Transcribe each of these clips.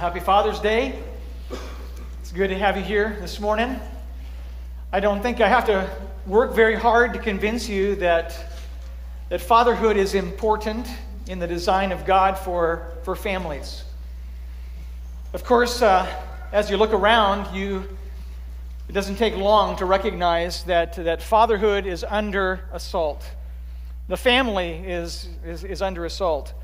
happy Father's Day. It's good to have you here this morning. I don't think I have to work very hard to convince you that, that fatherhood is important in the design of God for, for families. Of course, uh, as you look around, you, it doesn't take long to recognize that, that fatherhood is under assault. The family is, is, is under assault.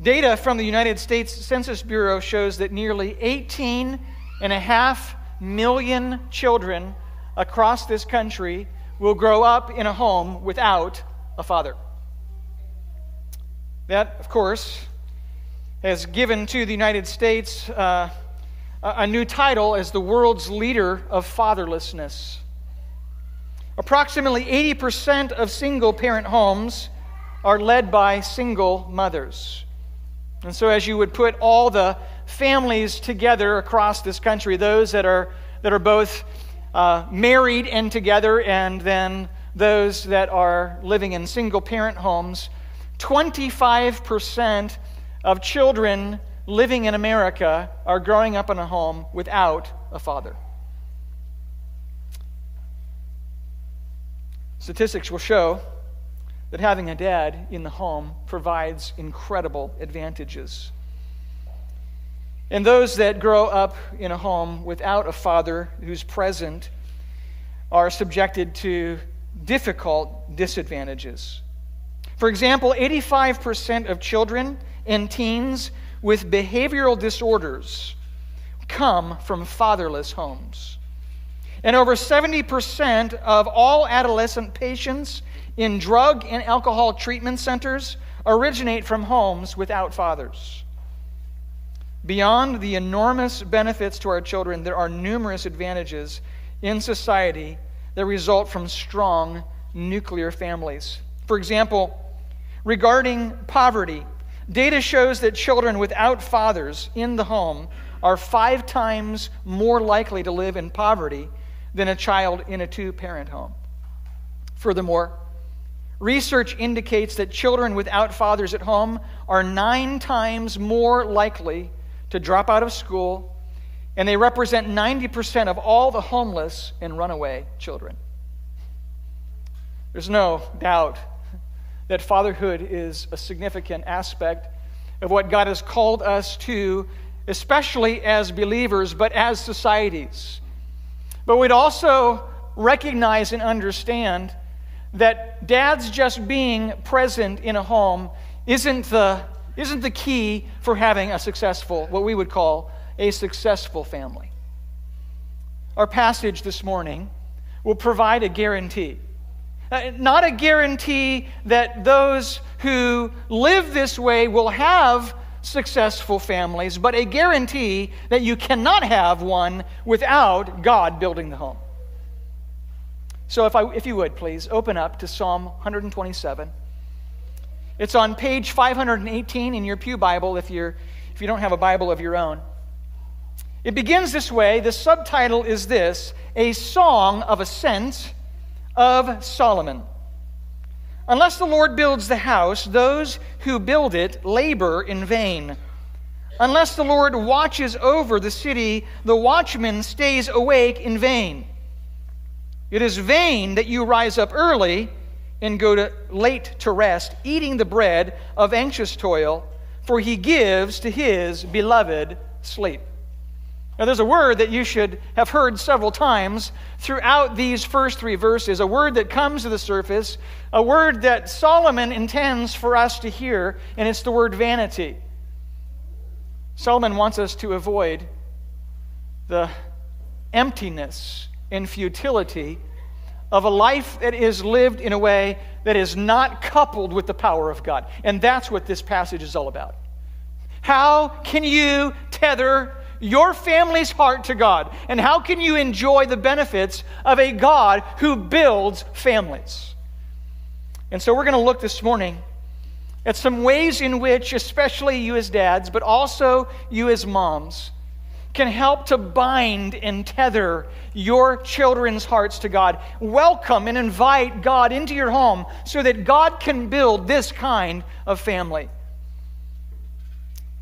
Data from the United States Census Bureau shows that nearly 18 and a half million children across this country will grow up in a home without a father. That, of course, has given to the United States uh, a new title as the world's leader of fatherlessness. Approximately 80% of single parent homes are led by single mothers. And so, as you would put all the families together across this country, those that are, that are both uh, married and together, and then those that are living in single parent homes, 25% of children living in America are growing up in a home without a father. Statistics will show that having a dad in the home provides incredible advantages. And those that grow up in a home without a father who's present are subjected to difficult disadvantages. For example, 85% of children and teens with behavioral disorders come from fatherless homes. And over 70% of all adolescent patients in drug and alcohol treatment centers originate from homes without fathers. Beyond the enormous benefits to our children, there are numerous advantages in society that result from strong nuclear families. For example, regarding poverty, data shows that children without fathers in the home are five times more likely to live in poverty than a child in a two parent home. Furthermore, Research indicates that children without fathers at home are nine times more likely to drop out of school, and they represent 90% of all the homeless and runaway children. There's no doubt that fatherhood is a significant aspect of what God has called us to, especially as believers, but as societies. But we'd also recognize and understand that dad's just being present in a home isn't the, isn't the key for having a successful, what we would call a successful family. Our passage this morning will provide a guarantee. Uh, not a guarantee that those who live this way will have successful families, but a guarantee that you cannot have one without God building the home. So, if, I, if you would, please open up to Psalm 127. It's on page 518 in your Pew Bible if, you're, if you don't have a Bible of your own. It begins this way. The subtitle is this A Song of Ascent of Solomon. Unless the Lord builds the house, those who build it labor in vain. Unless the Lord watches over the city, the watchman stays awake in vain. It is vain that you rise up early and go to late to rest, eating the bread of anxious toil, for he gives to his beloved sleep. Now, there's a word that you should have heard several times throughout these first three verses, a word that comes to the surface, a word that Solomon intends for us to hear, and it's the word vanity. Solomon wants us to avoid the emptiness and futility of a life that is lived in a way that is not coupled with the power of God. And that's what this passage is all about. How can you tether your family's heart to God? And how can you enjoy the benefits of a God who builds families? And so we're going to look this morning at some ways in which, especially you as dads, but also you as moms, can help to bind and tether your children's hearts to God. Welcome and invite God into your home so that God can build this kind of family.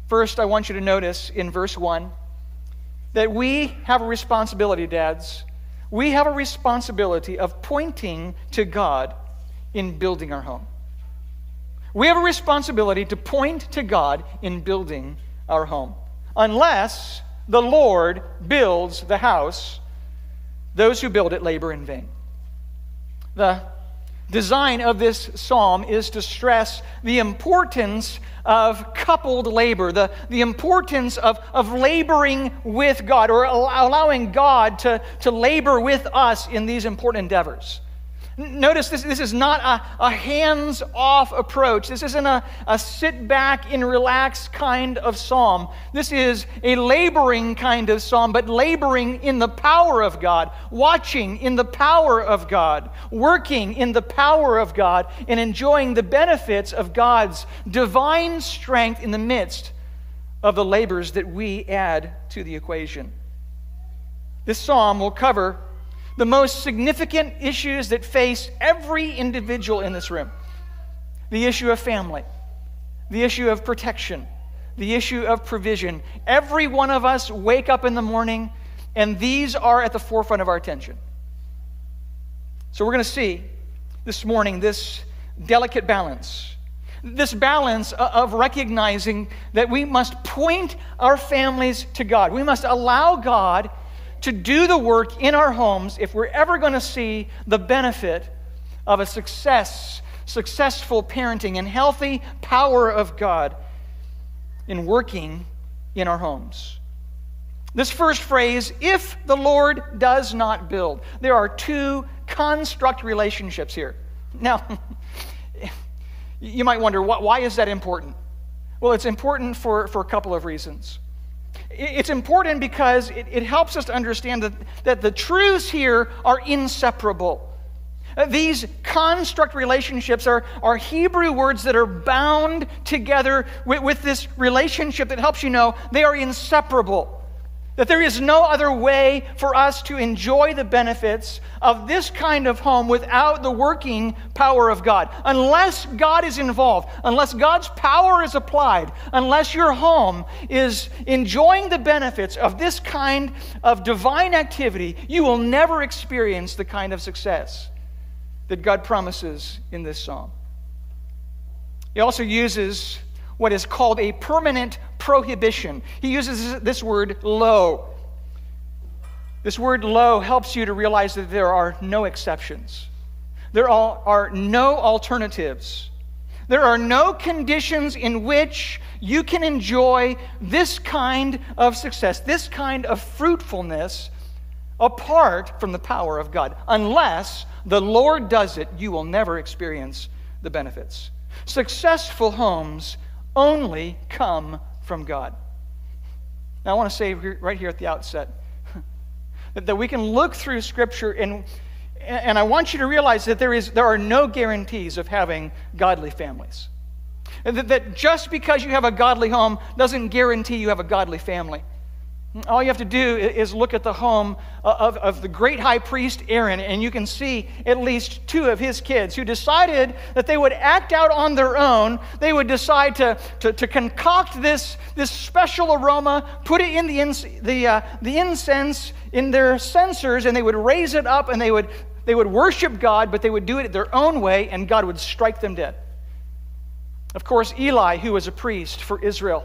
First, I want you to notice in verse 1 that we have a responsibility, dads. We have a responsibility of pointing to God in building our home. We have a responsibility to point to God in building our home. Unless the Lord builds the house, those who build it labor in vain. The design of this psalm is to stress the importance of coupled labor, the, the importance of, of laboring with God or allowing God to, to labor with us in these important endeavors. Notice this, this is not a, a hands off approach. This isn't a, a sit back and relax kind of psalm. This is a laboring kind of psalm, but laboring in the power of God, watching in the power of God, working in the power of God, and enjoying the benefits of God's divine strength in the midst of the labors that we add to the equation. This psalm will cover the most significant issues that face every individual in this room the issue of family, the issue of protection, the issue of provision. Every one of us wake up in the morning, and these are at the forefront of our attention. So, we're going to see this morning this delicate balance. This balance of recognizing that we must point our families to God. We must allow God to do the work in our homes if we're ever going to see the benefit of a success, successful parenting and healthy power of God in working in our homes. This first phrase, if the Lord does not build, there are two construct relationships here. Now, you might wonder, why is that important? Well, it's important for, for a couple of reasons. It's important because it, it helps us to understand that, that the truths here are inseparable. Uh, these construct relationships are, are Hebrew words that are bound together with, with this relationship that helps you know they are inseparable. That there is no other way for us to enjoy the benefits of this kind of home without the working power of God. Unless God is involved, unless God's power is applied, unless your home is enjoying the benefits of this kind of divine activity, you will never experience the kind of success that God promises in this psalm. He also uses what is called a permanent prohibition. He uses this word lo. This word lo helps you to realize that there are no exceptions, there are no alternatives. There are no conditions in which you can enjoy this kind of success, this kind of fruitfulness, apart from the power of God. Unless the Lord does it, you will never experience the benefits. Successful homes only come from God. Now, I want to say right here at the outset that, that we can look through Scripture and and I want you to realize that there, is, there are no guarantees of having godly families. That, that just because you have a godly home doesn't guarantee you have a godly family. All you have to do is look at the home of, of the great high priest Aaron, and you can see at least two of his kids who decided that they would act out on their own. They would decide to, to, to concoct this, this special aroma, put it in the, ins, the, uh, the incense in their censers, and they would raise it up and they would, they would worship God, but they would do it their own way, and God would strike them dead. Of course, Eli, who was a priest for Israel,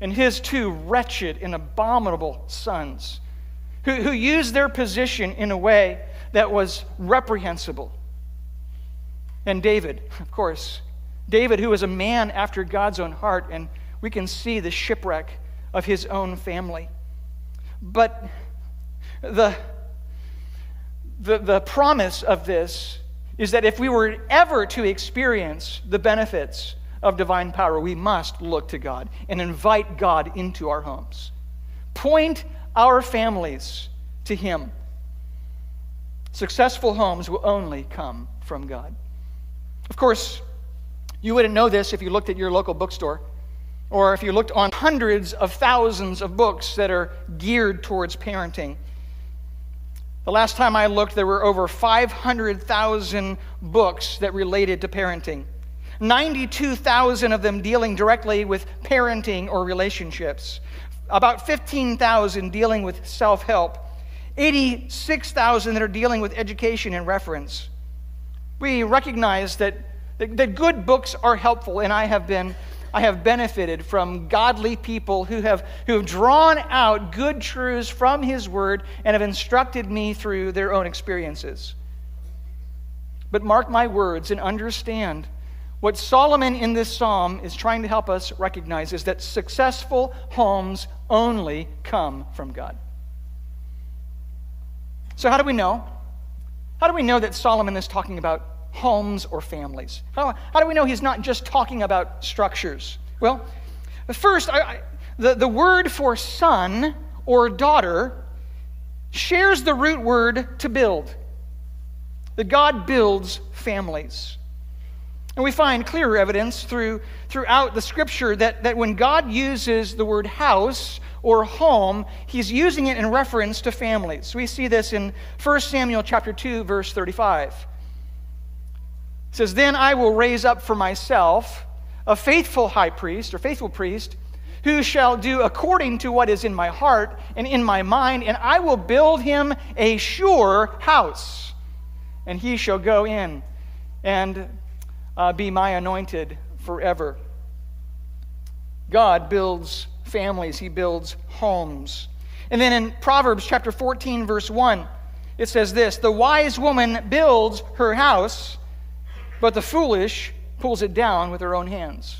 and his two wretched and abominable sons, who, who used their position in a way that was reprehensible. And David, of course, David, who was a man after God's own heart, and we can see the shipwreck of his own family. But the, the, the promise of this is that if we were ever to experience the benefits of divine power, we must look to God and invite God into our homes. Point our families to Him. Successful homes will only come from God. Of course, you wouldn't know this if you looked at your local bookstore or if you looked on hundreds of thousands of books that are geared towards parenting. The last time I looked, there were over 500,000 books that related to parenting. 92,000 of them dealing directly with parenting or relationships, about 15,000 dealing with self help, 86,000 that are dealing with education and reference. We recognize that, that, good books are helpful, and I have been I have benefited from godly people who have, who have drawn out good truths from His Word and have instructed me through their own experiences. But mark my words and understand what Solomon in this psalm is trying to help us recognize is that successful homes only come from God. So, how do we know? How do we know that Solomon is talking about homes or families? How, how do we know he's not just talking about structures? Well, first, I, I, the, the word for son or daughter shares the root word to build. That God builds families. And we find clear evidence through, throughout the scripture that, that when God uses the word house or home, he's using it in reference to families. We see this in 1 Samuel chapter 2, verse 35. It says, Then I will raise up for myself a faithful high priest or faithful priest who shall do according to what is in my heart and in my mind, and I will build him a sure house, and he shall go in and uh, be my anointed forever. God builds families, He builds homes. And then in Proverbs chapter 14, verse 1, it says this The wise woman builds her house, but the foolish pulls it down with her own hands.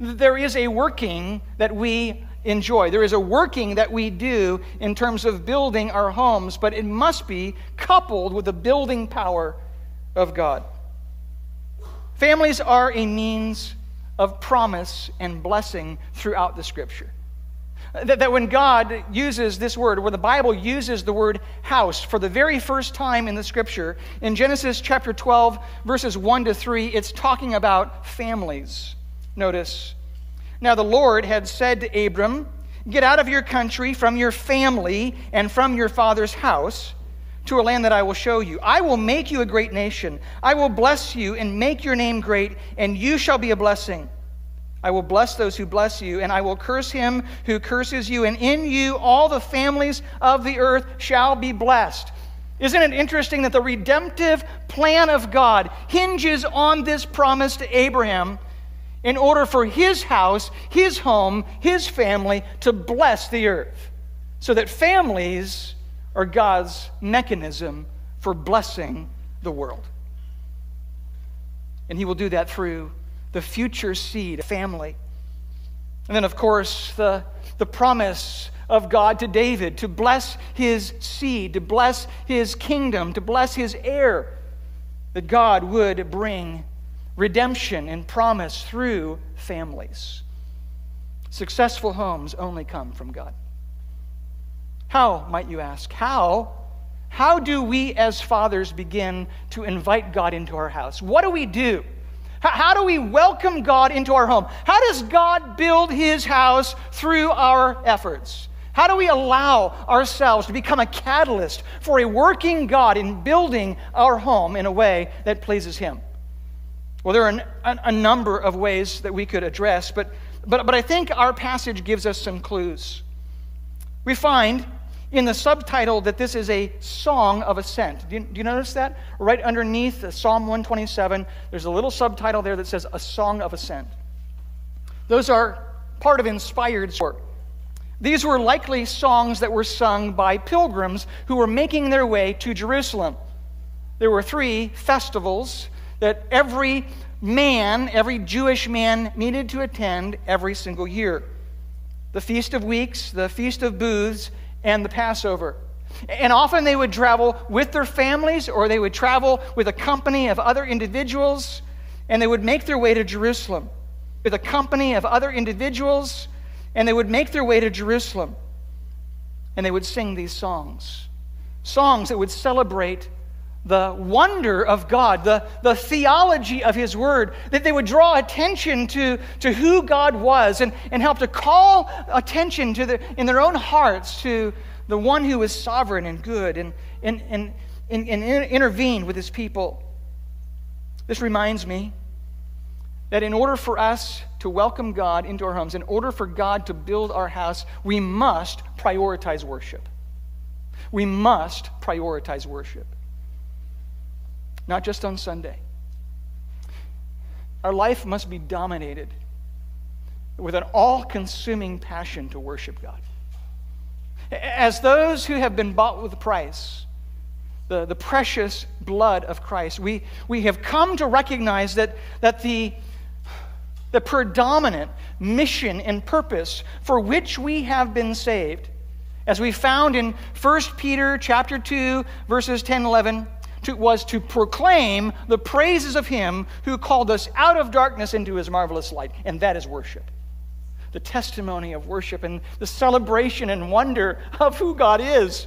There is a working that we enjoy. There is a working that we do in terms of building our homes, but it must be coupled with the building power of God. Families are a means of promise and blessing throughout the scripture. That, that when God uses this word, when the Bible uses the word house for the very first time in the scripture, in Genesis chapter 12, verses 1 to 3, it's talking about families. Notice, now the Lord had said to Abram, Get out of your country, from your family, and from your father's house to a land that I will show you. I will make you a great nation. I will bless you and make your name great, and you shall be a blessing. I will bless those who bless you, and I will curse him who curses you, and in you all the families of the earth shall be blessed. Isn't it interesting that the redemptive plan of God hinges on this promise to Abraham in order for his house, his home, his family to bless the earth? So that families are God's mechanism for blessing the world. And he will do that through the future seed, family. And then, of course, the, the promise of God to David to bless his seed, to bless his kingdom, to bless his heir, that God would bring redemption and promise through families. Successful homes only come from God. How, might you ask? How? How do we as fathers begin to invite God into our house? What do we do? How do we welcome God into our home? How does God build his house through our efforts? How do we allow ourselves to become a catalyst for a working God in building our home in a way that pleases him? Well, there are a, a number of ways that we could address, but, but, but I think our passage gives us some clues. We find in the subtitle that this is a song of ascent. Do you, do you, notice that? Right underneath Psalm 127, there's a little subtitle there that says a song of ascent. Those are part of inspired work. These were likely songs that were sung by pilgrims who were making their way to Jerusalem. There were three festivals that every man, every Jewish man, needed to attend every single year the Feast of Weeks, the Feast of Booths, and the Passover. And often they would travel with their families or they would travel with a company of other individuals and they would make their way to Jerusalem with a company of other individuals and they would make their way to Jerusalem and they would sing these songs. Songs that would celebrate the wonder of God, the, the theology of His Word, that they would draw attention to, to who God was and, and help to call attention to the, in their own hearts to the one who is sovereign and good and, and, and, and, and intervened with His people. This reminds me that in order for us to welcome God into our homes, in order for God to build our house, we must prioritize worship. We must prioritize worship. Not just on Sunday. Our life must be dominated with an all consuming passion to worship God. As those who have been bought with a price, the, the precious blood of Christ, we, we have come to recognize that, that the, the predominant mission and purpose for which we have been saved, as we found in 1 Peter chapter 2, verses 10 11, to, was to proclaim the praises of him who called us out of darkness into his marvelous light, and that is worship. The testimony of worship and the celebration and wonder of who God is.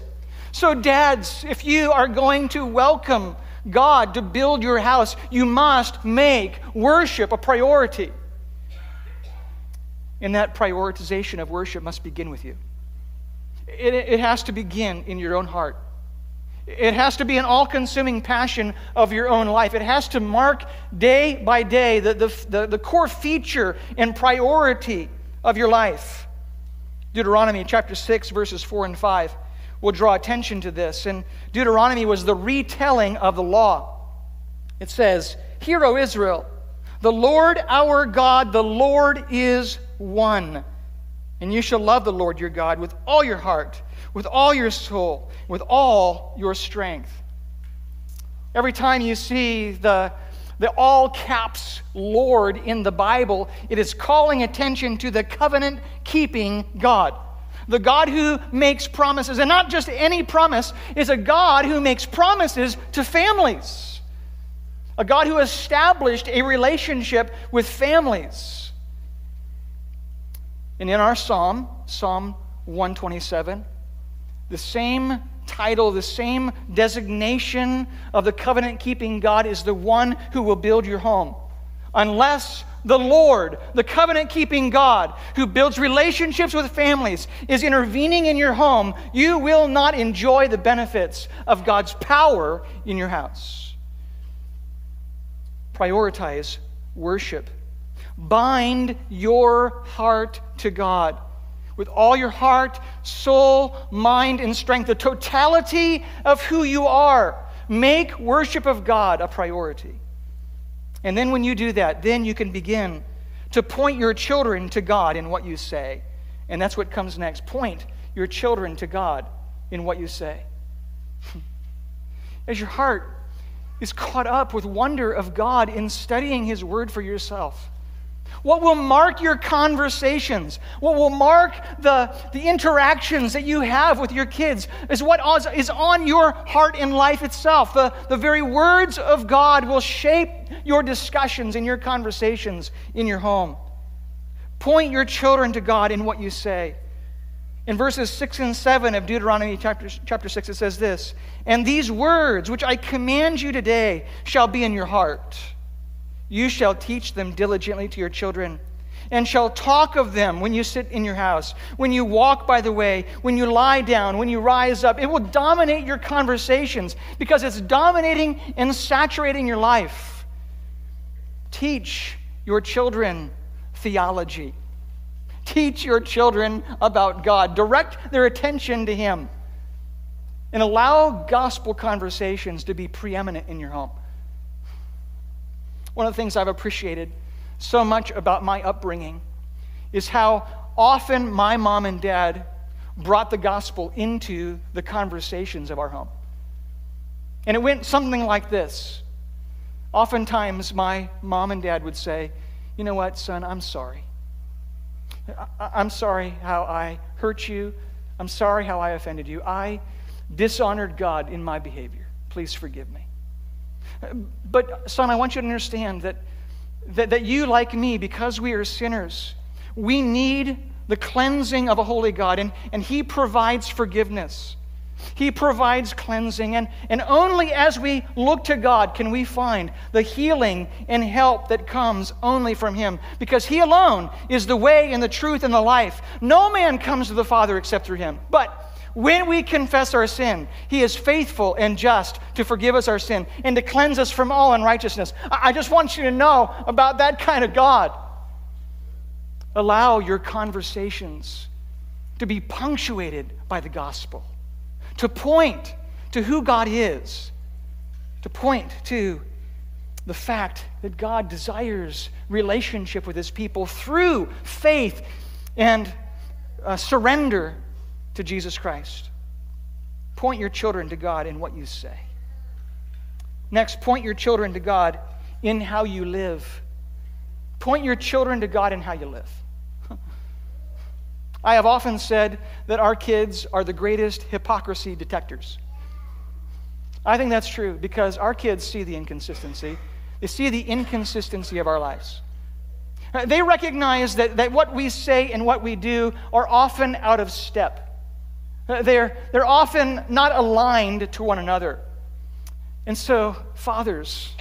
So, dads, if you are going to welcome God to build your house, you must make worship a priority. And that prioritization of worship must begin with you. It, it has to begin in your own heart. It has to be an all consuming passion of your own life. It has to mark day by day the, the, the, the, core feature and priority of your life. Deuteronomy chapter 6, verses 4 and 5 will draw attention to this. And Deuteronomy was the retelling of the law. It says, Hear, O Israel, the Lord our God, the Lord is one. And you shall love the Lord your God with all your heart, with all your soul, with all your strength. Every time you see the, the all caps Lord in the Bible, it is calling attention to the covenant keeping God. The God who makes promises, and not just any promise, is a God who makes promises to families. A God who established a relationship with families. And in our psalm, Psalm 127, the same title, the same designation of the covenant keeping God is the one who will build your home. Unless the Lord, the covenant keeping God, who builds relationships with families, is intervening in your home, you will not enjoy the benefits of God's power in your house. Prioritize worship Bind your heart to God with all your heart, soul, mind, and strength, the totality of who you are. Make worship of God a priority. And then when you do that, then you can begin to point your children to God in what you say. And that's what comes next. Point your children to God in what you say. As your heart is caught up with wonder of God in studying His Word for yourself, what will mark your conversations, what will mark the, the interactions that you have with your kids, is what is on your heart and life itself. The, the very words of God will shape your discussions and your conversations in your home. Point your children to God in what you say. In verses 6 and 7 of Deuteronomy chapter, chapter 6, it says this And these words which I command you today shall be in your heart you shall teach them diligently to your children, and shall talk of them when you sit in your house, when you walk by the way, when you lie down, when you rise up. It will dominate your conversations because it's dominating and saturating your life. Teach your children theology. Teach your children about God. Direct their attention to Him. And allow gospel conversations to be preeminent in your home. One of the things I've appreciated so much about my upbringing is how often my mom and dad brought the gospel into the conversations of our home. And it went something like this. Oftentimes, my mom and dad would say, You know what, son, I'm sorry. I'm sorry how I hurt you. I'm sorry how I offended you. I dishonored God in my behavior. Please forgive me. But, son, I want you to understand that, that, that you, like me, because we are sinners, we need the cleansing of a holy God, and, and He provides forgiveness. He provides cleansing, and, and only as we look to God can we find the healing and help that comes only from Him, because He alone is the way and the truth and the life. No man comes to the Father except through Him. But When we confess our sin, He is faithful and just to forgive us our sin and to cleanse us from all unrighteousness. I just want you to know about that kind of God. Allow your conversations to be punctuated by the gospel, to point to who God is, to point to the fact that God desires relationship with his people through faith and uh, surrender to Jesus Christ. Point your children to God in what you say. Next, point your children to God in how you live. Point your children to God in how you live. I have often said that our kids are the greatest hypocrisy detectors. I think that's true because our kids see the inconsistency. They see the inconsistency of our lives. Uh, they recognize that, that what we say and what we do are often out of step. Uh, they're, they're often not aligned to one another. And so, fathers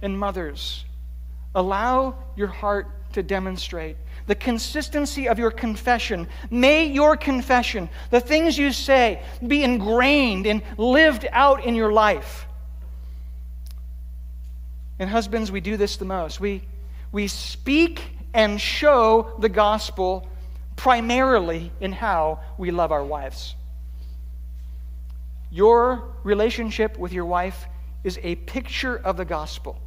and mothers, allow your heart to demonstrate the consistency of your confession. May your confession, the things you say, be ingrained and lived out in your life. And husbands, we do this the most. We, we speak and show the gospel primarily in how we love our wives. Your relationship with your wife is a picture of the gospel.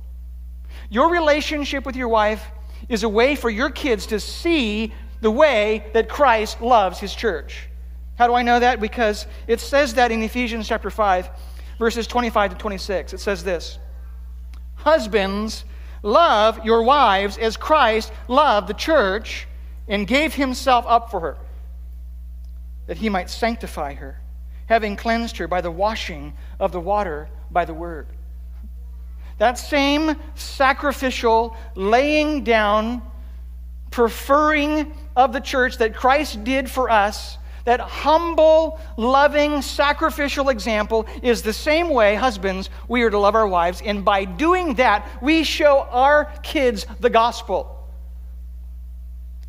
Your relationship with your wife is a way for your kids to see the way that Christ loves his church. How do I know that? Because it says that in Ephesians chapter 5, verses 25 to 26. It says this Husbands, love your wives as Christ loved the church and gave himself up for her, that he might sanctify her, having cleansed her by the washing of the water by the word that same sacrificial laying down, preferring of the church that Christ did for us, that humble, loving, sacrificial example is the same way, husbands, we are to love our wives. And by doing that, we show our kids the gospel.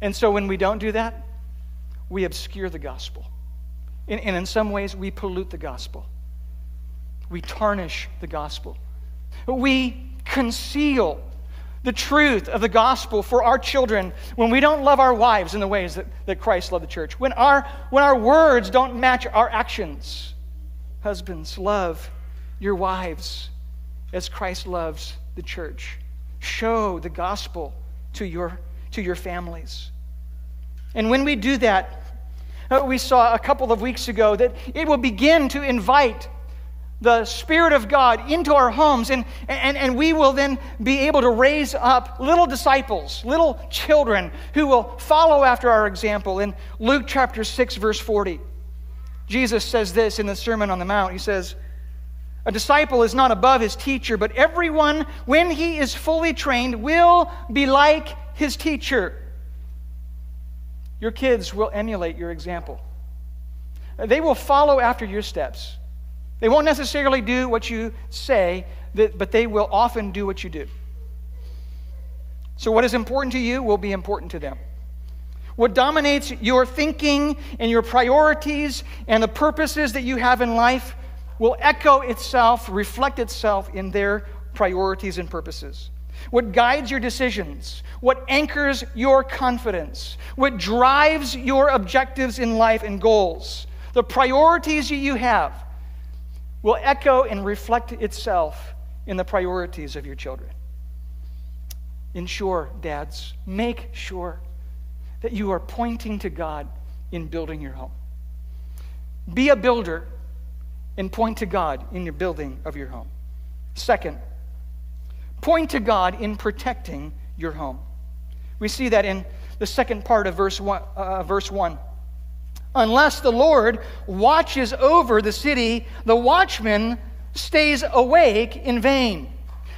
And so when we don't do that, we obscure the gospel. And, in some ways, we pollute the gospel. We tarnish the gospel we conceal the truth of the gospel for our children when we don't love our wives in the ways that, that Christ loved the church, when our, when our words don't match our actions. Husbands, love your wives as Christ loves the church. Show the gospel to your, to your families. And when we do that, uh, we saw a couple of weeks ago that it will begin to invite the Spirit of God into our homes, and, and, and we will then be able to raise up little disciples, little children who will follow after our example. In Luke chapter 6, verse 40, Jesus says this in the Sermon on the Mount. He says, A disciple is not above his teacher, but everyone, when he is fully trained, will be like his teacher. Your kids will emulate your example, they will follow after your steps. They won't necessarily do what you say, but they will often do what you do. So, what is important to you will be important to them. What dominates your thinking and your priorities and the purposes that you have in life will echo itself, reflect itself in their priorities and purposes. What guides your decisions, what anchors your confidence, what drives your objectives in life and goals, the priorities you have will echo and reflect itself in the priorities of your children. Ensure, dads, make sure that you are pointing to God in building your home. Be a builder and point to God in your building of your home. Second, point to God in protecting your home. We see that in the second part of verse 1. Uh, verse 1 unless the Lord watches over the city, the watchman stays awake in vain.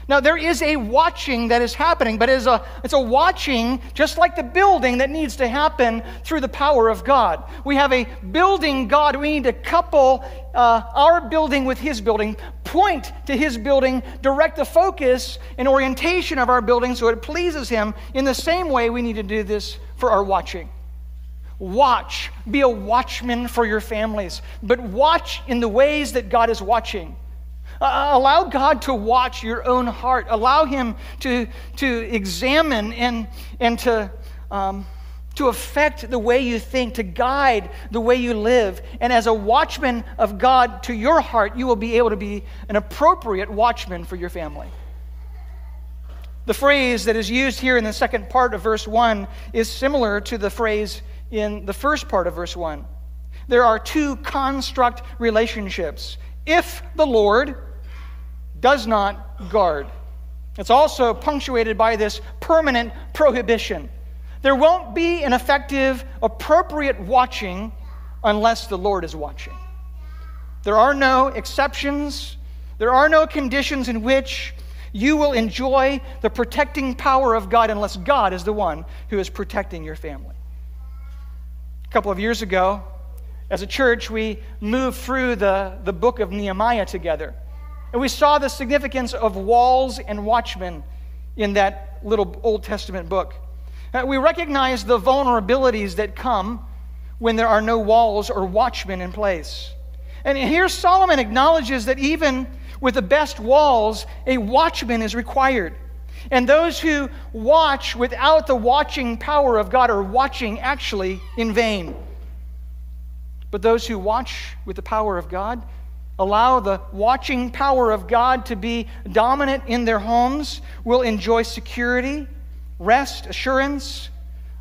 Now, there is a watching that is happening, but it's a, it's a watching just like the building that needs to happen through the power of God. We have a building God. We need to couple uh, our building with His building, point to His building, direct the focus and orientation of our building so it pleases Him. In the same way, we need to do this for our watching. Watch. Be a watchman for your families, but watch in the ways that God is watching. Uh, allow God to watch your own heart. Allow Him to, to examine and, and to, um, to affect the way you think, to guide the way you live. And as a watchman of God to your heart, you will be able to be an appropriate watchman for your family. The phrase that is used here in the second part of verse 1 is similar to the phrase in the first part of verse 1. There are two construct relationships. If the Lord does not guard, it's also punctuated by this permanent prohibition. There won't be an effective, appropriate watching unless the Lord is watching. There are no exceptions. There are no conditions in which you will enjoy the protecting power of God unless God is the one who is protecting your family. A couple of years ago, as a church, we moved through the, the book of Nehemiah together. And we saw the significance of walls and watchmen in that little Old Testament book. Uh, we recognize the vulnerabilities that come when there are no walls or watchmen in place. And here Solomon acknowledges that even with the best walls, a watchman is required. And those who watch without the watching power of God are watching actually in vain. But those who watch with the power of God allow the watching power of God to be dominant in their homes will enjoy security rest, assurance,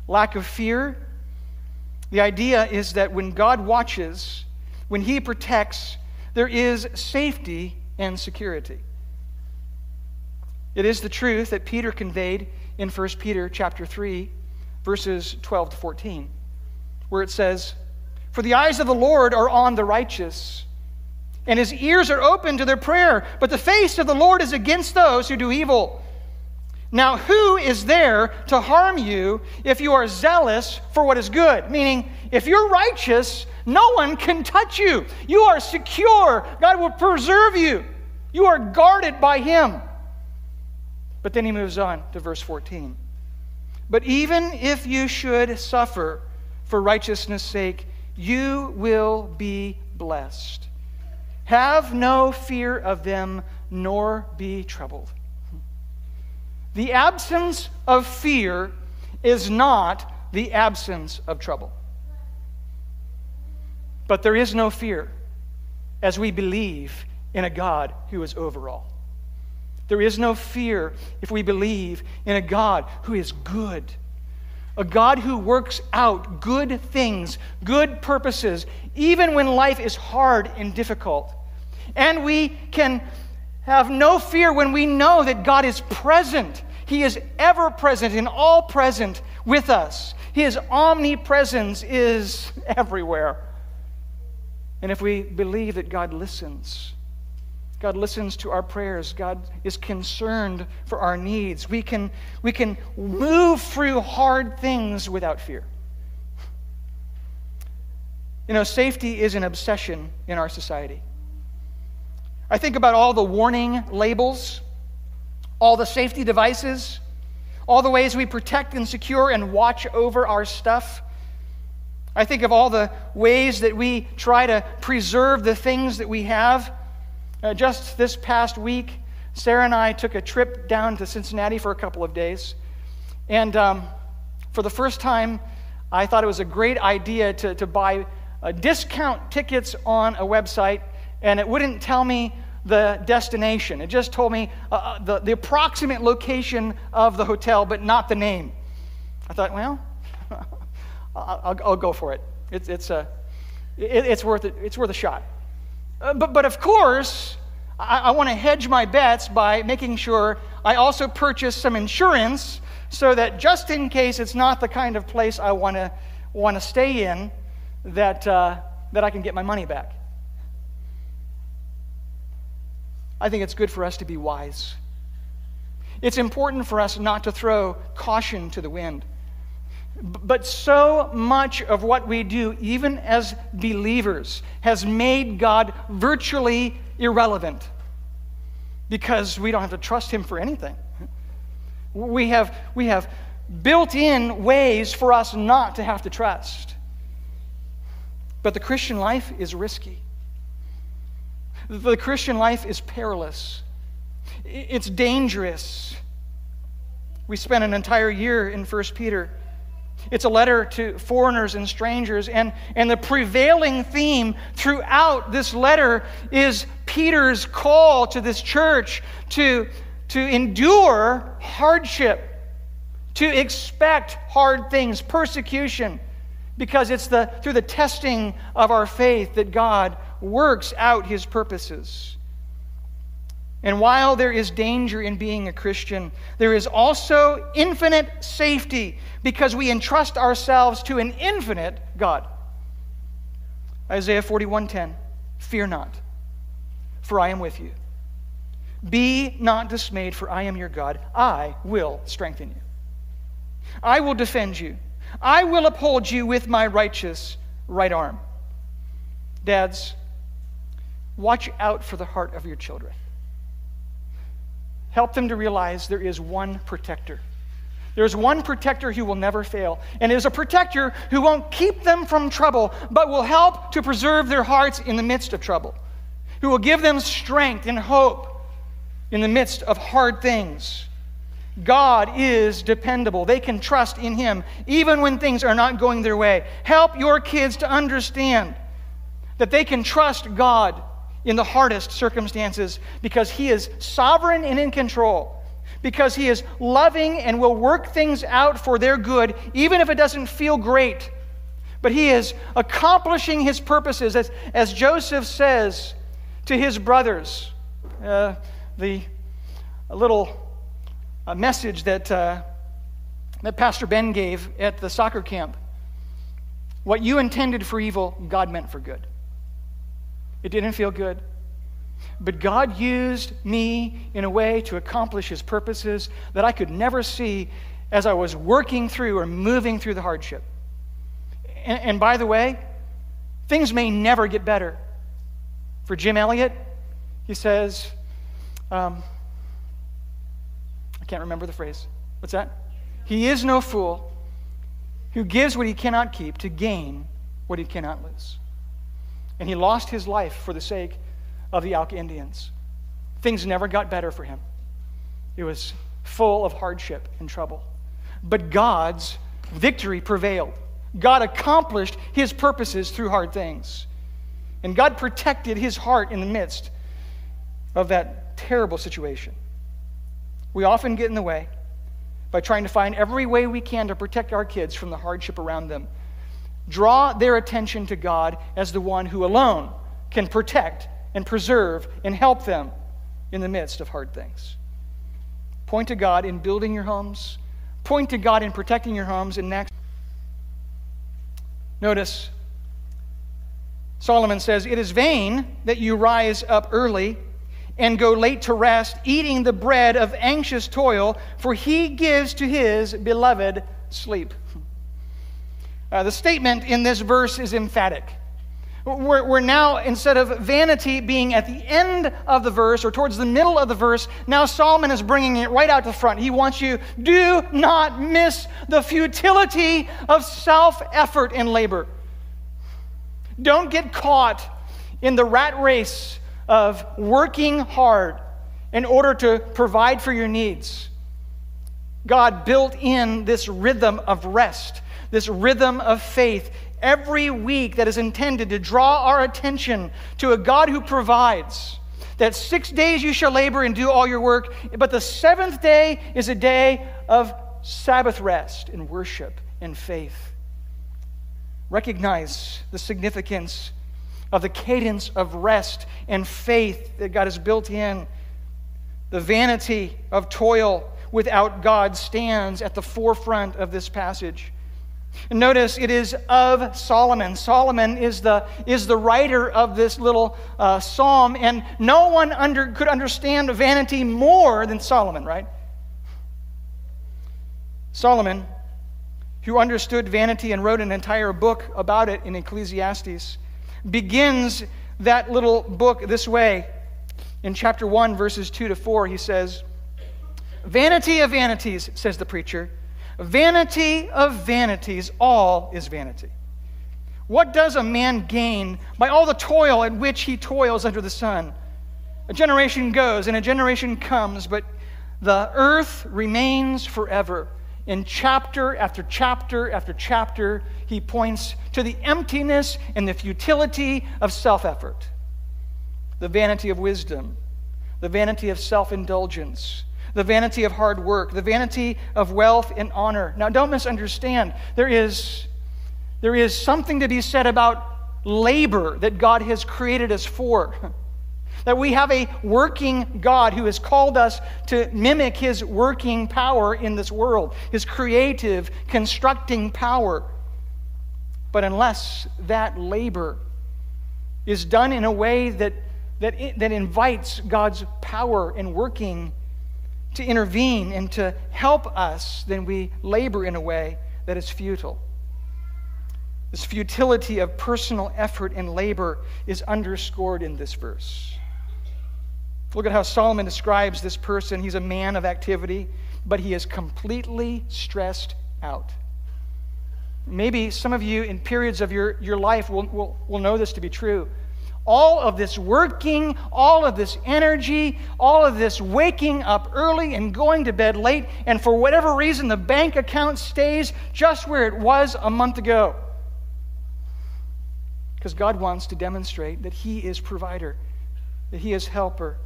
lack of fear. The idea is that when God watches, when He protects, there is safety and security. It is the truth that Peter conveyed in 1 Peter chapter 3, verses 12 to 14, where it says, For the eyes of the Lord are on the righteous, and his ears are open to their prayer, but the face of the Lord is against those who do evil. Now, who is there to harm you if you are zealous for what is good? Meaning, if you're righteous, no one can touch you. You are secure. God will preserve you. You are guarded by Him. But then he moves on to verse 14. But even if you should suffer for righteousness' sake, you will be blessed. Have no fear of them, nor be troubled. The absence of fear is not the absence of trouble. But there is no fear as we believe in a God who is over all. There is no fear if we believe in a God who is good, a God who works out good things, good purposes, even when life is hard and difficult. And we can have no fear when we know that God is present. He is ever present and all present with us. His omnipresence is everywhere. And if we believe that God listens, God listens to our prayers. God is concerned for our needs. We can, we can move through hard things without fear. You know, safety is an obsession in our society. I think about all the warning labels, all the safety devices, all the ways we protect and secure and watch over our stuff. I think of all the ways that we try to preserve the things that we have. Uh, just this past week, Sarah and I took a trip down to Cincinnati for a couple of days. And um, for the first time, I thought it was a great idea to, to buy uh, discount tickets on a website and it wouldn't tell me the destination. It just told me uh, uh, the, the approximate location of the hotel, but not the name. I thought, well, I'll, I'll, go for it. It's, it's, a, it, it's, worth it. it's worth a shot. Uh, but, but of course, I, I want to hedge my bets by making sure I also purchase some insurance so that just in case it's not the kind of place I want to want to stay in, that, uh, that I can get my money back. I think it's good for us to be wise. It's important for us not to throw caution to the wind. But so much of what we do, even as believers, has made God virtually irrelevant because we don't have to trust Him for anything. We have, we have built in ways for us not to have to trust. But the Christian life is risky. The Christian life is perilous. It's dangerous. We spent an entire year in 1 Peter. It's a letter to foreigners and strangers, and, and the prevailing theme throughout this letter is Peter's call to this church to, to endure hardship, to expect hard things, persecution, because it's the, through the testing of our faith that God works out his purposes. And while there is danger in being a Christian, there is also infinite safety because we entrust ourselves to an infinite God. Isaiah 41:10 Fear not, for I am with you. Be not dismayed, for I am your God. I will strengthen you. I will defend you. I will uphold you with my righteous right arm. Dads, watch out for the heart of your children. Help them to realize there is one protector. There's one protector who will never fail, and is a protector who won't keep them from trouble, but will help to preserve their hearts in the midst of trouble, who will give them strength and hope in the midst of hard things. God is dependable. They can trust in Him even when things are not going their way. Help your kids to understand that they can trust God in the hardest circumstances because He is sovereign and in control, because He is loving and will work things out for their good, even if it doesn't feel great. But He is accomplishing His purposes, as, as Joseph says to his brothers. Uh, the little uh, message that, uh, that Pastor Ben gave at the soccer camp. What you intended for evil, God meant for good. It didn't feel good. But God used me in a way to accomplish His purposes that I could never see as I was working through or moving through the hardship. And, and by the way, things may never get better. For Jim Elliot, he says, um, can't remember the phrase. What's that? He is no fool who gives what he cannot keep to gain what he cannot lose and he lost his life for the sake of the Auca Indians. Things never got better for him. It was full of hardship and trouble. But God's victory prevailed. God accomplished his purposes through hard things. And God protected his heart in the midst of that terrible situation. We often get in the way by trying to find every way we can to protect our kids from the hardship around them. Draw their attention to God as the one who alone can protect and preserve and help them in the midst of hard things. Point to God in building your homes, point to God in protecting your homes, and next, notice Solomon says, It is vain that you rise up early and go late to rest, eating the bread of anxious toil, for he gives to his beloved sleep. Uh, the statement in this verse is emphatic. We're, we're, now, instead of vanity being at the end of the verse or towards the middle of the verse, now Solomon is bringing it right out to the front. He wants you, do not miss the futility of self effort and labor. Don't get caught in the rat race of working hard in order to provide for your needs. God built in this rhythm of rest this rhythm of faith every week that is intended to draw our attention to a God who provides. That six days you shall labor and do all your work, but the seventh day is a day of Sabbath rest and worship and faith. Recognize the significance of the cadence of rest and faith that God has built in. The vanity of toil without God stands at the forefront of this passage. Notice it is of Solomon. Solomon is the, is the writer of this little uh, psalm, and no one under, could understand vanity more than Solomon, right? Solomon, who understood vanity and wrote an entire book about it in Ecclesiastes, begins that little book this way. In chapter 1, verses 2 to 4, he says, Vanity of vanities, says the preacher. Vanity of vanities, all is vanity. What does a man gain by all the toil at which he toils under the sun? A generation goes and a generation comes, but the earth remains forever. In chapter after chapter after chapter, he points to the emptiness and the futility of self effort, the vanity of wisdom, the vanity of self indulgence, the vanity of hard work, the vanity of wealth and honor. Now, don't misunderstand. There is, there is something to be said about labor that God has created us for. That we have a working God who has called us to mimic his working power in this world, his creative, constructing power. But unless that labor is done in a way that, that, that invites God's power and working to intervene and to help us, then we labor in a way that is futile. This futility of personal effort and labor is underscored in this verse. Look at how Solomon describes this person. He's a man of activity, but he is completely stressed out. Maybe some of you in periods of your, your life will, will, will know this to be true. All of this working, all of this energy, all of this waking up early and going to bed late, and for whatever reason, the bank account stays just where it was a month ago. Because God wants to demonstrate that He is provider, that He is helper,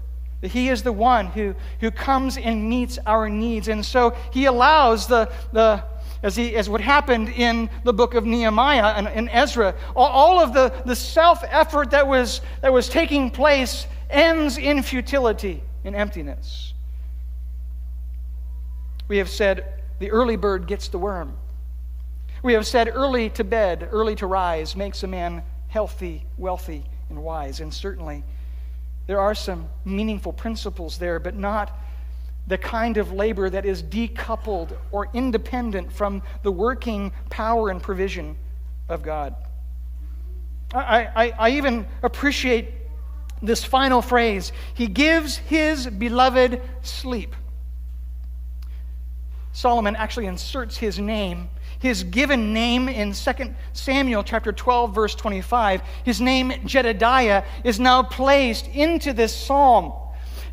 that He is the one who, who comes and meets our needs. And so He allows the, the as, he, as what happened in the book of Nehemiah and, and Ezra, all, all of the, the self effort that was, that was taking place ends in futility, in emptiness. We have said the early bird gets the worm. We have said early to bed, early to rise makes a man healthy, wealthy, and wise. And certainly there are some meaningful principles there, but not the kind of labor that is decoupled or independent from the working power and provision of God. I, I, I, even appreciate this final phrase He gives His beloved sleep. Solomon actually inserts his name his given name in 2 Samuel chapter 12 verse 25, his name Jedediah is now placed into this psalm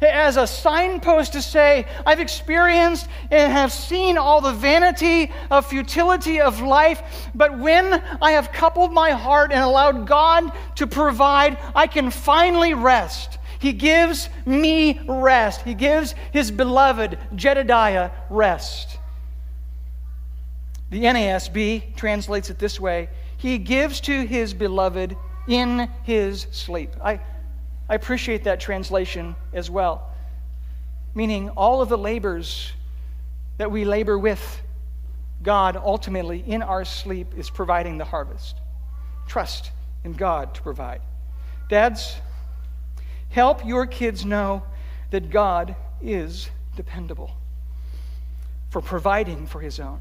as a signpost to say, I've experienced and have seen all the vanity of futility of life, but when I have coupled my heart and allowed God to provide, I can finally rest. He gives me rest. He gives his beloved Jedediah rest. The NASB translates it this way He gives to his beloved in his sleep. I, I appreciate that translation as well, meaning all of the labors that we labor with, God ultimately in our sleep is providing the harvest. Trust in God to provide. Dads, help your kids know that God is dependable for providing for his own.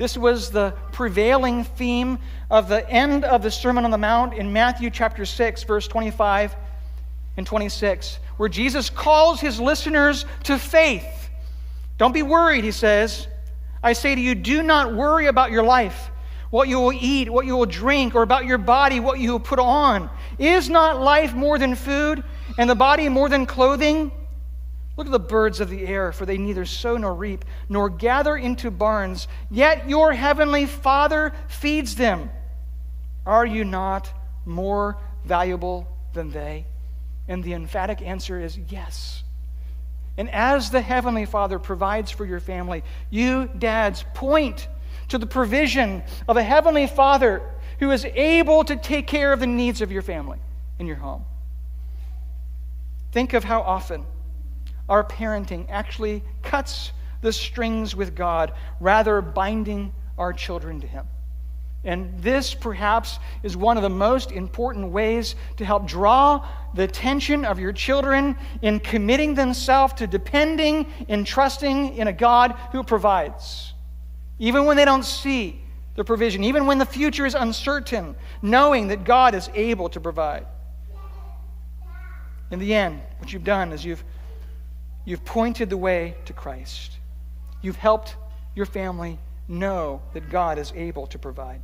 This was the prevailing theme of the end of the Sermon on the Mount in Matthew chapter 6, verse 25 and 26, where Jesus calls his listeners to faith. Don't be worried, he says. I say to you, do not worry about your life, what you will eat, what you will drink, or about your body, what you will put on. Is not life more than food, and the body more than clothing? Look at the birds of the air, for they neither sow nor reap, nor gather into barns, yet your heavenly Father feeds them. Are you not more valuable than they? And the emphatic answer is yes. And as the Heavenly Father provides for your family, you, dads, point to the provision of a Heavenly Father who is able to take care of the needs of your family in your home. Think of how often our parenting actually cuts the strings with God, rather binding our children to Him. And this, perhaps, is one of the most important ways to help draw the attention of your children in committing themselves to depending and trusting in a God who provides. Even when they don't see the provision, even when the future is uncertain, knowing that God is able to provide. In the end, what you've done is you've You've pointed the way to Christ. You've helped your family know that God is able to provide.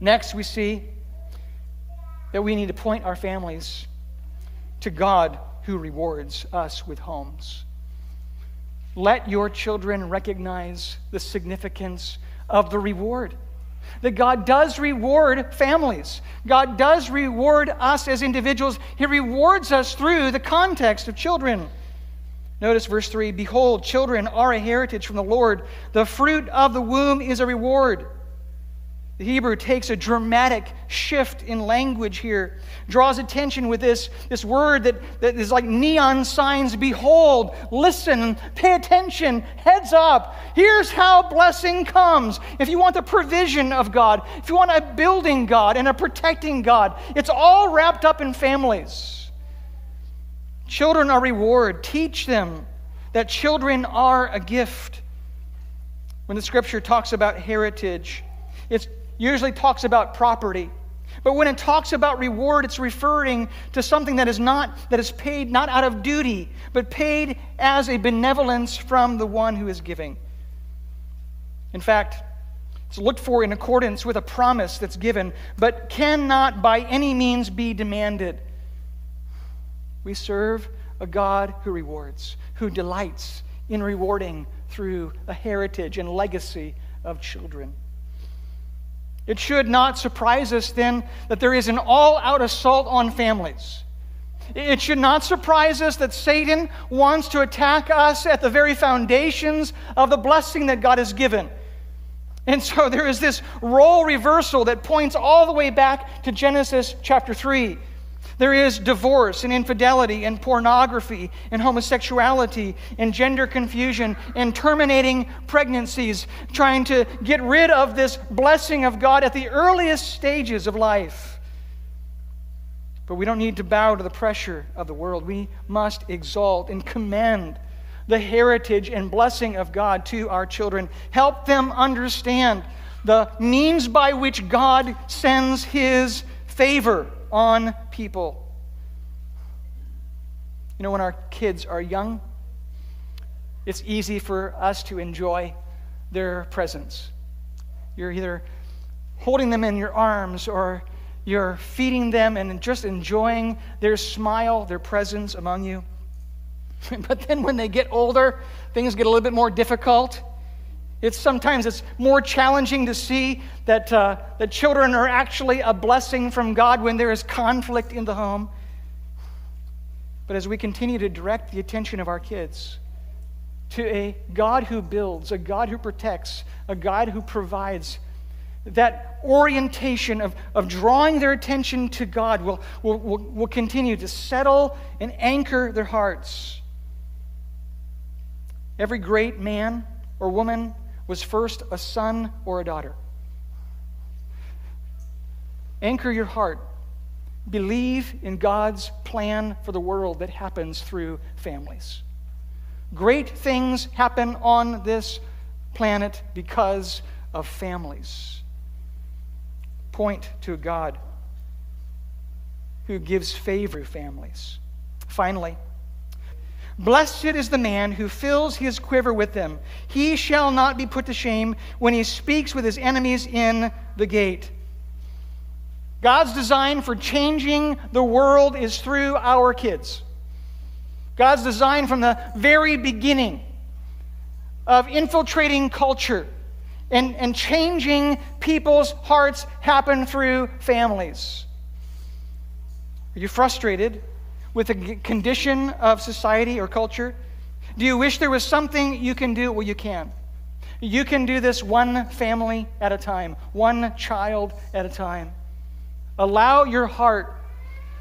Next, we see that we need to point our families to God who rewards us with homes. Let your children recognize the significance of the reward. That God does reward families. God does reward us as individuals. He rewards us through the context of children. Notice verse 3 Behold, children are a heritage from the Lord. The fruit of the womb is a reward. The Hebrew takes a dramatic shift in language here, draws attention with this, this word that, that is like neon signs Behold, listen, pay attention, heads up. Here's how blessing comes. If you want the provision of God, if you want a building God and a protecting God, it's all wrapped up in families. Children are reward. Teach them that children are a gift. When the scripture talks about heritage, it's usually talks about property. But when it talks about reward, it's referring to something that is not that is paid not out of duty, but paid as a benevolence from the one who is giving. In fact, it's looked for in accordance with a promise that's given, but cannot by any means be demanded. We serve a God who rewards, who delights in rewarding through a heritage and legacy of children. It should not surprise us then that there is an all out assault on families. It should not surprise us that Satan wants to attack us at the very foundations of the blessing that God has given. And so there is this role reversal that points all the way back to Genesis chapter 3. There is divorce and infidelity and pornography and homosexuality and gender confusion and terminating pregnancies, trying to get rid of this blessing of God at the earliest stages of life. But we don't need to bow to the pressure of the world. We must exalt and commend the heritage and blessing of God to our children. Help them understand the means by which God sends His favor on people. You know, when our kids are young, it's easy for us to enjoy their presence. You're either holding them in your arms or you're feeding them and just enjoying their smile, their presence among you. but then when they get older, things get a little bit more difficult. It's sometimes it's more challenging to see that, uh, that children are actually a blessing from God when there is conflict in the home. But as we continue to direct the attention of our kids to a God who builds, a God who protects, a God who provides, that orientation of, of drawing their attention to God will, will, will, will continue to settle and anchor their hearts. Every great man or woman was first a son or a daughter. Anchor your heart. Believe in God's plan for the world that happens through families. Great things happen on this planet because of families. Point to God who gives favor to families. Finally, Blessed is the man who fills his quiver with them. He shall not be put to shame when he speaks with his enemies in the gate. God's design for changing the world is through our kids. God's design from the very beginning of infiltrating culture and, and changing people's hearts happen through families. Are you frustrated with the condition of society or culture? Do you wish there was something you can do? Well, you can. You can do this one family at a time, one child at a time. Allow your heart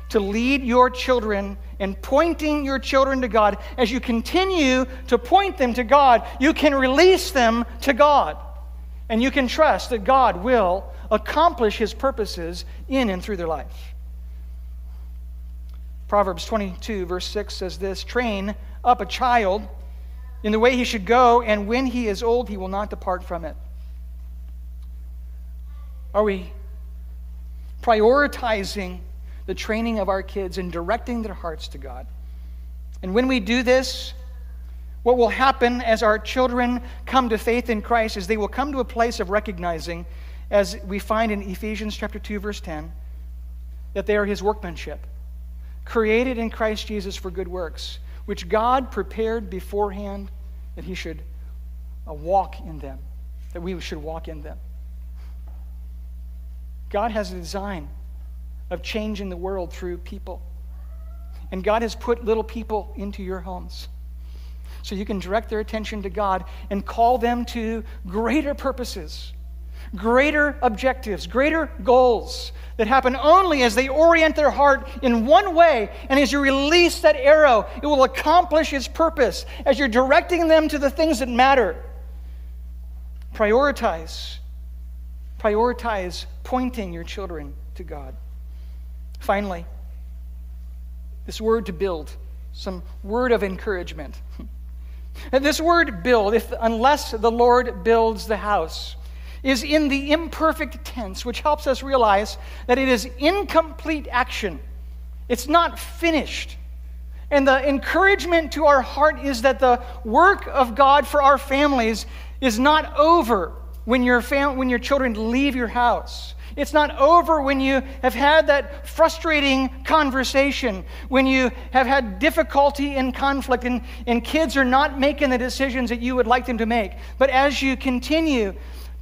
to lead your children and pointing your children to God. As you continue to point them to God, you can release them to God. And you can trust that God will accomplish his purposes in and through their life. Proverbs 22, verse 6 says this Train up a child in the way he should go, and when he is old, he will not depart from it. Are we prioritizing the training of our kids and directing their hearts to God? And when we do this, what will happen as our children come to faith in Christ is they will come to a place of recognizing as we find in Ephesians chapter 2 verse 10 that they are his workmanship created in Christ Jesus for good works which God prepared beforehand that he should uh, walk in them that we should walk in them. God has a design of changing the world through people. And God has put little people into your homes so you can direct their attention to God and call them to greater purposes greater objectives, greater goals that happen only as they orient their heart in one way. And as you release that arrow, it will accomplish its purpose as you're directing them to the things that matter. Prioritize. Prioritize pointing your children to God. Finally, this word to build, some word of encouragement. And this word build, if unless the Lord builds the house, is in the imperfect tense, which helps us realize that it is incomplete action. It's not finished. And the encouragement to our heart is that the work of God for our families is not over when your, fam- when your children leave your house. It's not over when you have had that frustrating conversation, when you have had difficulty and conflict, and, and kids are not making the decisions that you would like them to make. But as you continue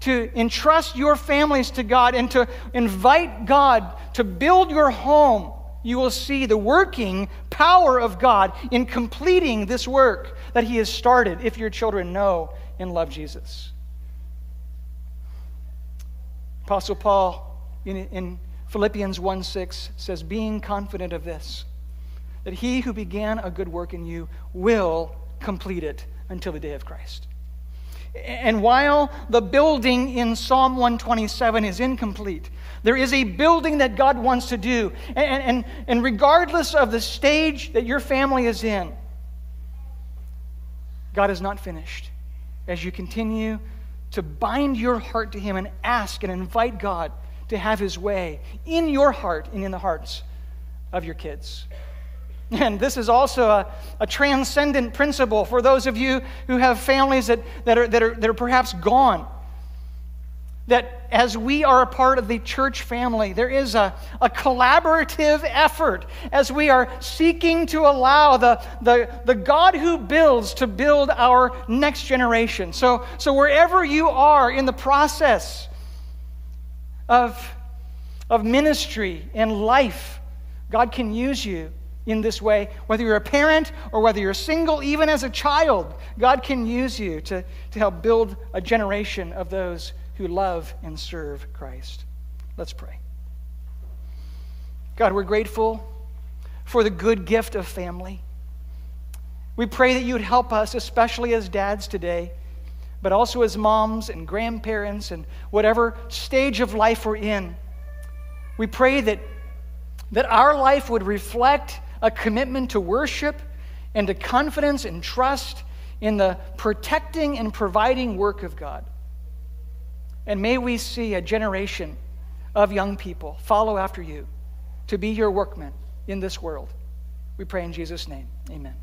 to entrust your families to God and to invite God to build your home, you will see the working power of God in completing this work that He has started if your children know and love Jesus. Apostle Paul in, in Philippians 1 6 says, Being confident of this, that he who began a good work in you will complete it until the day of Christ. And while the building in Psalm 127 is incomplete, there is a building that God wants to do. And, and, and regardless of the stage that your family is in, God is not finished. As you continue to bind your heart to Him and ask and invite God to have His way in your heart and in the hearts of your kids. And this is also a, a, transcendent principle for those of you who have families that, that, are, that, are, that are perhaps gone. That as we are a part of the church family, there is a, a collaborative effort as we are seeking to allow the, the, the God who builds to build our next generation. So, so wherever you are in the process of, of ministry and life, God can use you in this way. Whether you're a parent or whether you're single, even as a child, God can use you to, to help build a generation of those who love and serve Christ. Let's pray. God, we're grateful for the good gift of family. We pray that you would help us, especially as dads today, but also as moms and grandparents and whatever stage of life we're in. We pray that, that our life would reflect a commitment to worship and to confidence and trust in the protecting and providing work of God. And may we see a generation of young people follow after you to be your workmen in this world. We pray in Jesus' name. Amen.